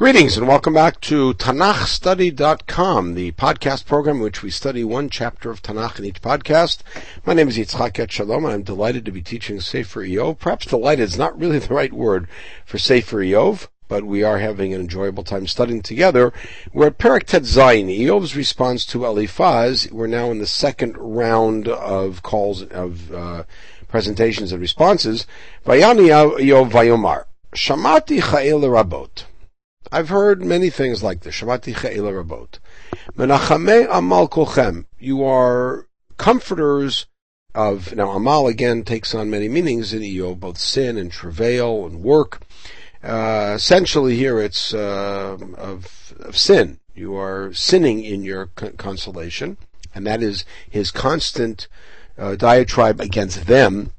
Greetings and welcome back to TanachStudy.com, the podcast program in which we study one chapter of Tanakh in each podcast. My name is Yitzhak Etshalom and I'm delighted to be teaching Sefer Iyov. Perhaps delighted is not really the right word for Sefer Iyov, but we are having an enjoyable time studying together. We're at Perek Tet Zayin, Iyov's response to Eliphaz. We're now in the second round of calls, of uh, presentations and responses. Vayani Iyov Vayomar. Shamati Cha'el Rabot. I've heard many things like this. Shamati Cha'el Rabot. Menachame Amal Kolchem. You are comforters of, now Amal again takes on many meanings in Iyov, both sin and travail and work. Uh, essentially here it's uh, of, of sin. You are sinning in your consolation, and that is his constant uh, diatribe against them,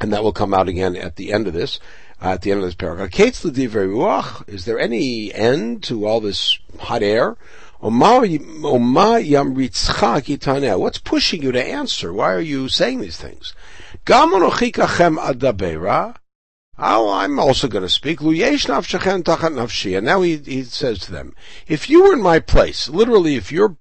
and that will come out again at the end of this, uh, at the end of this paragraph. Is there any end to all this hot air? What's pushing you to answer? Why are you saying these things? Oh, I'm also going to speak. And now he, he says to them, if you were in my place, literally if your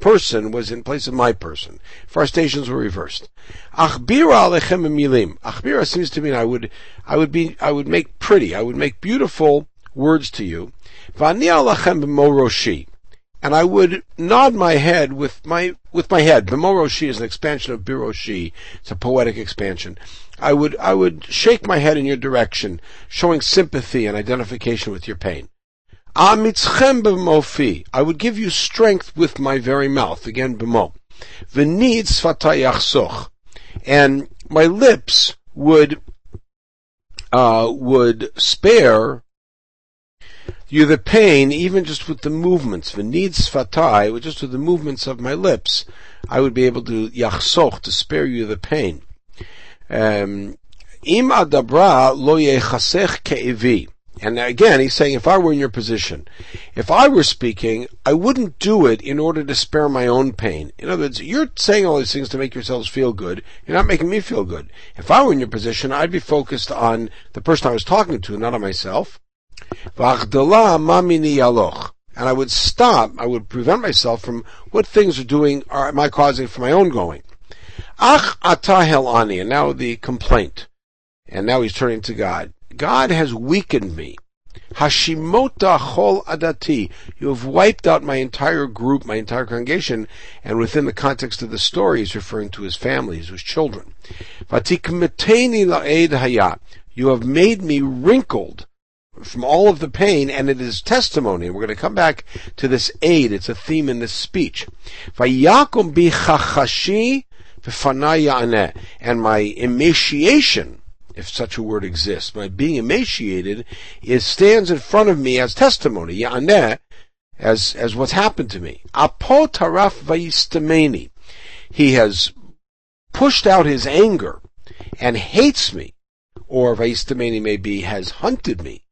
person was in place of my person, if our stations were reversed, achbira alechem milim. Achbira seems to mean I would, I would be, I would make pretty, I would make beautiful words to you. Vani alachem b'moroshi and I would nod my head with my with my head. B'moroshi is an expansion of biroshi. It's a poetic expansion. I would I would shake my head in your direction, showing sympathy and identification with your pain. Amitzchem b'mofi. I would give you strength with my very mouth. Again, b'mo. V'nid sfatayachsoch. And my lips would uh, would spare you the pain, even just with the movements, v'nid sfatai, just with the movements of my lips, I would be able to yachsoch, to spare you the pain. Um, Im adabra lo yechasech ke'evi. And again, he's saying, if I were in your position, if I were speaking, I wouldn't do it in order to spare my own pain. In other words, you're saying all these things to make yourselves feel good. You're not making me feel good. If I were in your position, I'd be focused on the person I was talking to, not on myself. And I would stop, I would prevent myself from what things are doing, are, am I causing for my own going. Ach atahel ani, and now the complaint. And now he's turning to God. God has weakened me. Hashimota chol adati. You have wiped out my entire group, my entire congregation, and within the context of the story, he's referring to his family, his children. Vatikmeteni la'ed haya. You have made me wrinkled from all of the pain, and it is testimony. We're going to come back to this aid. It's a theme in this speech. Vayakum bichachashi and my emaciation, if such a word exists, my being emaciated, is stands in front of me as testimony, ya'aneh, as, as what's happened to me. Apo taraf vayistameni. He has pushed out his anger and hates me, or vayistameni may be, has hunted me.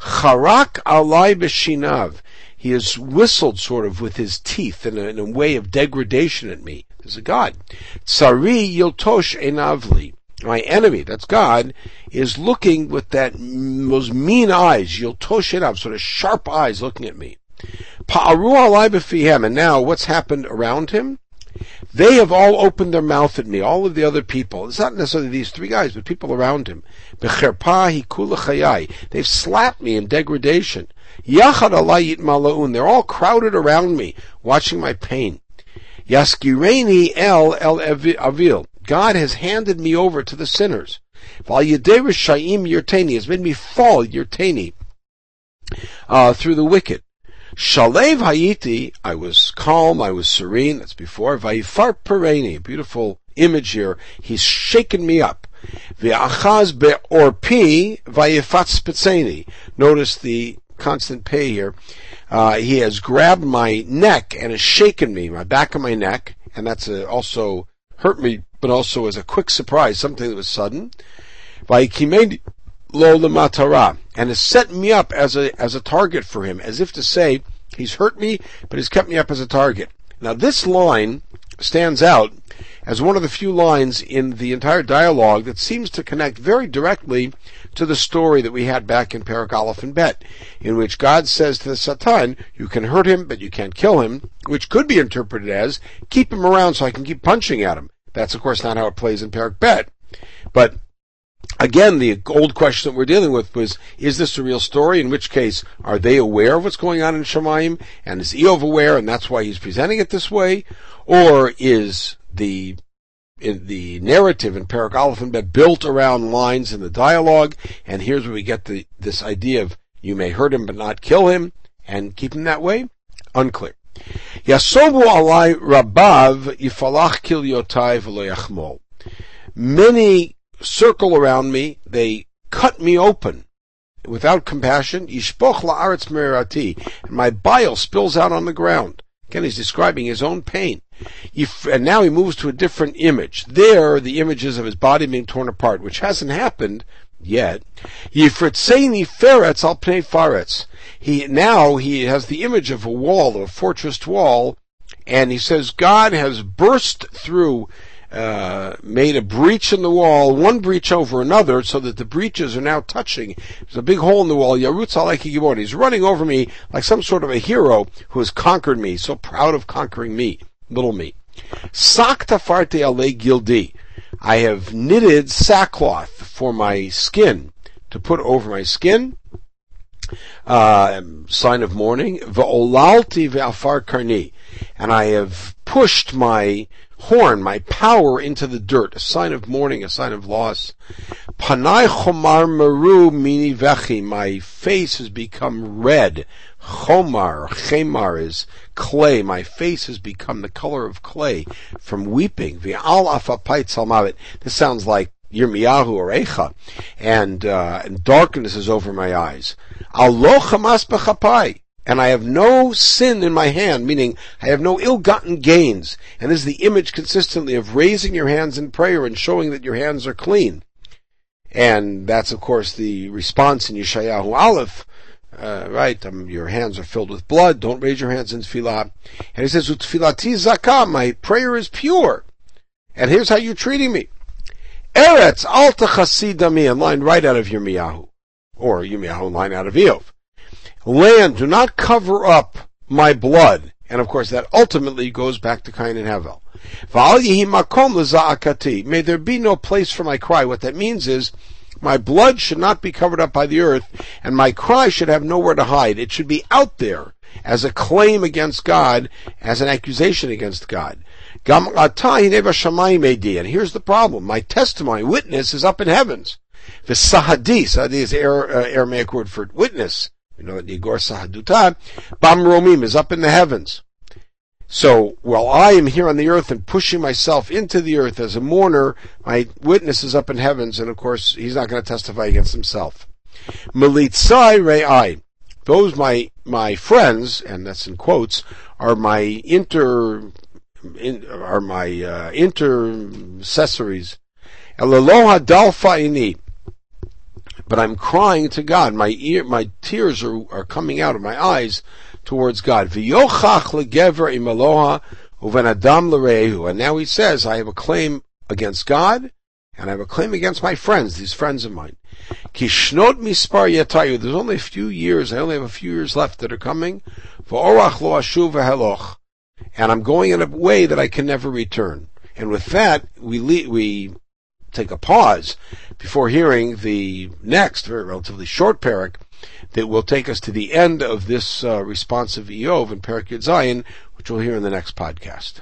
Charak alai b'shinav. He has whistled sort of with his teeth in a, in a way of degradation at me is a God. Tsari Yiltosh Enavli. My enemy, that's God, is looking with that those mean eyes, Yiltosh Enav, sort of sharp eyes looking at me. And now what's happened around him? They have all opened their mouth at me, all of the other people. It's not necessarily these three guys, but people around him. They've slapped me in degradation. They're all crowded around me, watching my pain. Yaskireni el el avil. God has handed me over to the sinners. Yertani has made me fall Yertani uh, through the wicked. Shalev Hayiti, I was calm, I was serene, that's before. Vaifar Pereni, beautiful image here. He's shaken me up. V'achaz be'orpi vayifatz spitzeni. Notice the constant pay here. Uh, he has grabbed my neck and has shaken me, my back of my neck, and that's a, also hurt me, but also as a quick surprise, something that was sudden. lo lematara, and has set me up as a as a target for him, as if to say he's hurt me, but he's kept me up as a target. Now this line stands out as one of the few lines in the entire dialogue that seems to connect very directly to the story that we had back in Perek Aleph and Bet, in which God says to the Satan, you can hurt him, but you can't kill him, which could be interpreted as, keep him around so I can keep punching at him. That's of course not how it plays in Perek Bet. But Again, the old question that we're dealing with was, is this a real story? In which case, are they aware of what's going on in Shamayim? And is Iyov aware and that's why he's presenting it this way? Or is the in the narrative in Perek Aleph and Bet built around lines in the dialogue, and here's where we get the, this idea of you may hurt him but not kill him, and keep him that way? Unclear. Yasobu alai rabav yifalach kilyotai v'lo Many circle around me, they cut me open without compassion. Yishpoch la'aretz merati, and my bile spills out on the ground. Again, he's describing his own pain. And now he moves to a different image. There, the images of his body being torn apart, which hasn't happened yet. Yifritzeini feretz al pnei faretz. He, now he has the image of a wall, a fortressed wall, and he says God has burst through uh, made a breach in the wall, one breach over another, so that the breaches are now touching. There's a big hole in the wall. Yarutz Aleki He's running over me like some sort of a hero who has conquered me, so proud of conquering me, little me. Sak tafarte ale gildi. I have knitted sackcloth for my skin, to put over my skin. Uh, sign of mourning. Ve'olalti ve'afar karni. And I have pushed my horn, my power into the dirt, a sign of mourning, a sign of loss. Panai chomar maru mini vechi, my face has become red. Chomar, chemar is clay, my face has become the color of clay from weeping. V'al afapait. This sounds like Yirmiyahu or Echa, and, uh, and darkness is over my eyes. Bechapai and I have no sin in my hand, meaning I have no ill-gotten gains. And this is the image consistently of raising your hands in prayer and showing that your hands are clean. And that's of course the response in Yeshayahu Aleph, uh, right? Um, your hands are filled with blood. Don't raise your hands in tefillah. And he says, "Utfilati zakah." My prayer is pure. And here's how you're treating me. Eretz alta chasidami, a line right out of Yirmiyahu, or Yirmiyahu line out of Iyov. Land, do not cover up my blood. And of course that ultimately goes back to Cain and Hevel. May there be no place for my cry. What that means is, my blood should not be covered up by the earth, and my cry should have nowhere to hide. It should be out there as a claim against God, as an accusation against God. And here's the problem. My testimony, witness, is up in heavens. The sahadi, sahadi is uh, Aramaic word for witness. We know that Yegar Sahaduta, Bam Romim is up in the heavens. So while I am here on the earth and pushing myself into the earth as a mourner, my witness is up in heavens, and of course he's not going to testify against himself. Militzai re'ai. Those my my friends, and that's in quotes, are my inter in, are my uh, intercessories. Eloha dalfa ini but I'm crying to God. My ear, my tears are, are coming out of my eyes towards God. And now he says, I have a claim against God, and I have a claim against my friends, these friends of mine. There's only a few years. I only have a few years left that are coming. And I'm going in a way that I can never return. And with that, we we take a pause before hearing the next, very relatively short perek that will take us to the end of this uh, responsive Iyov in Perek Zayin, which we'll hear in the next podcast.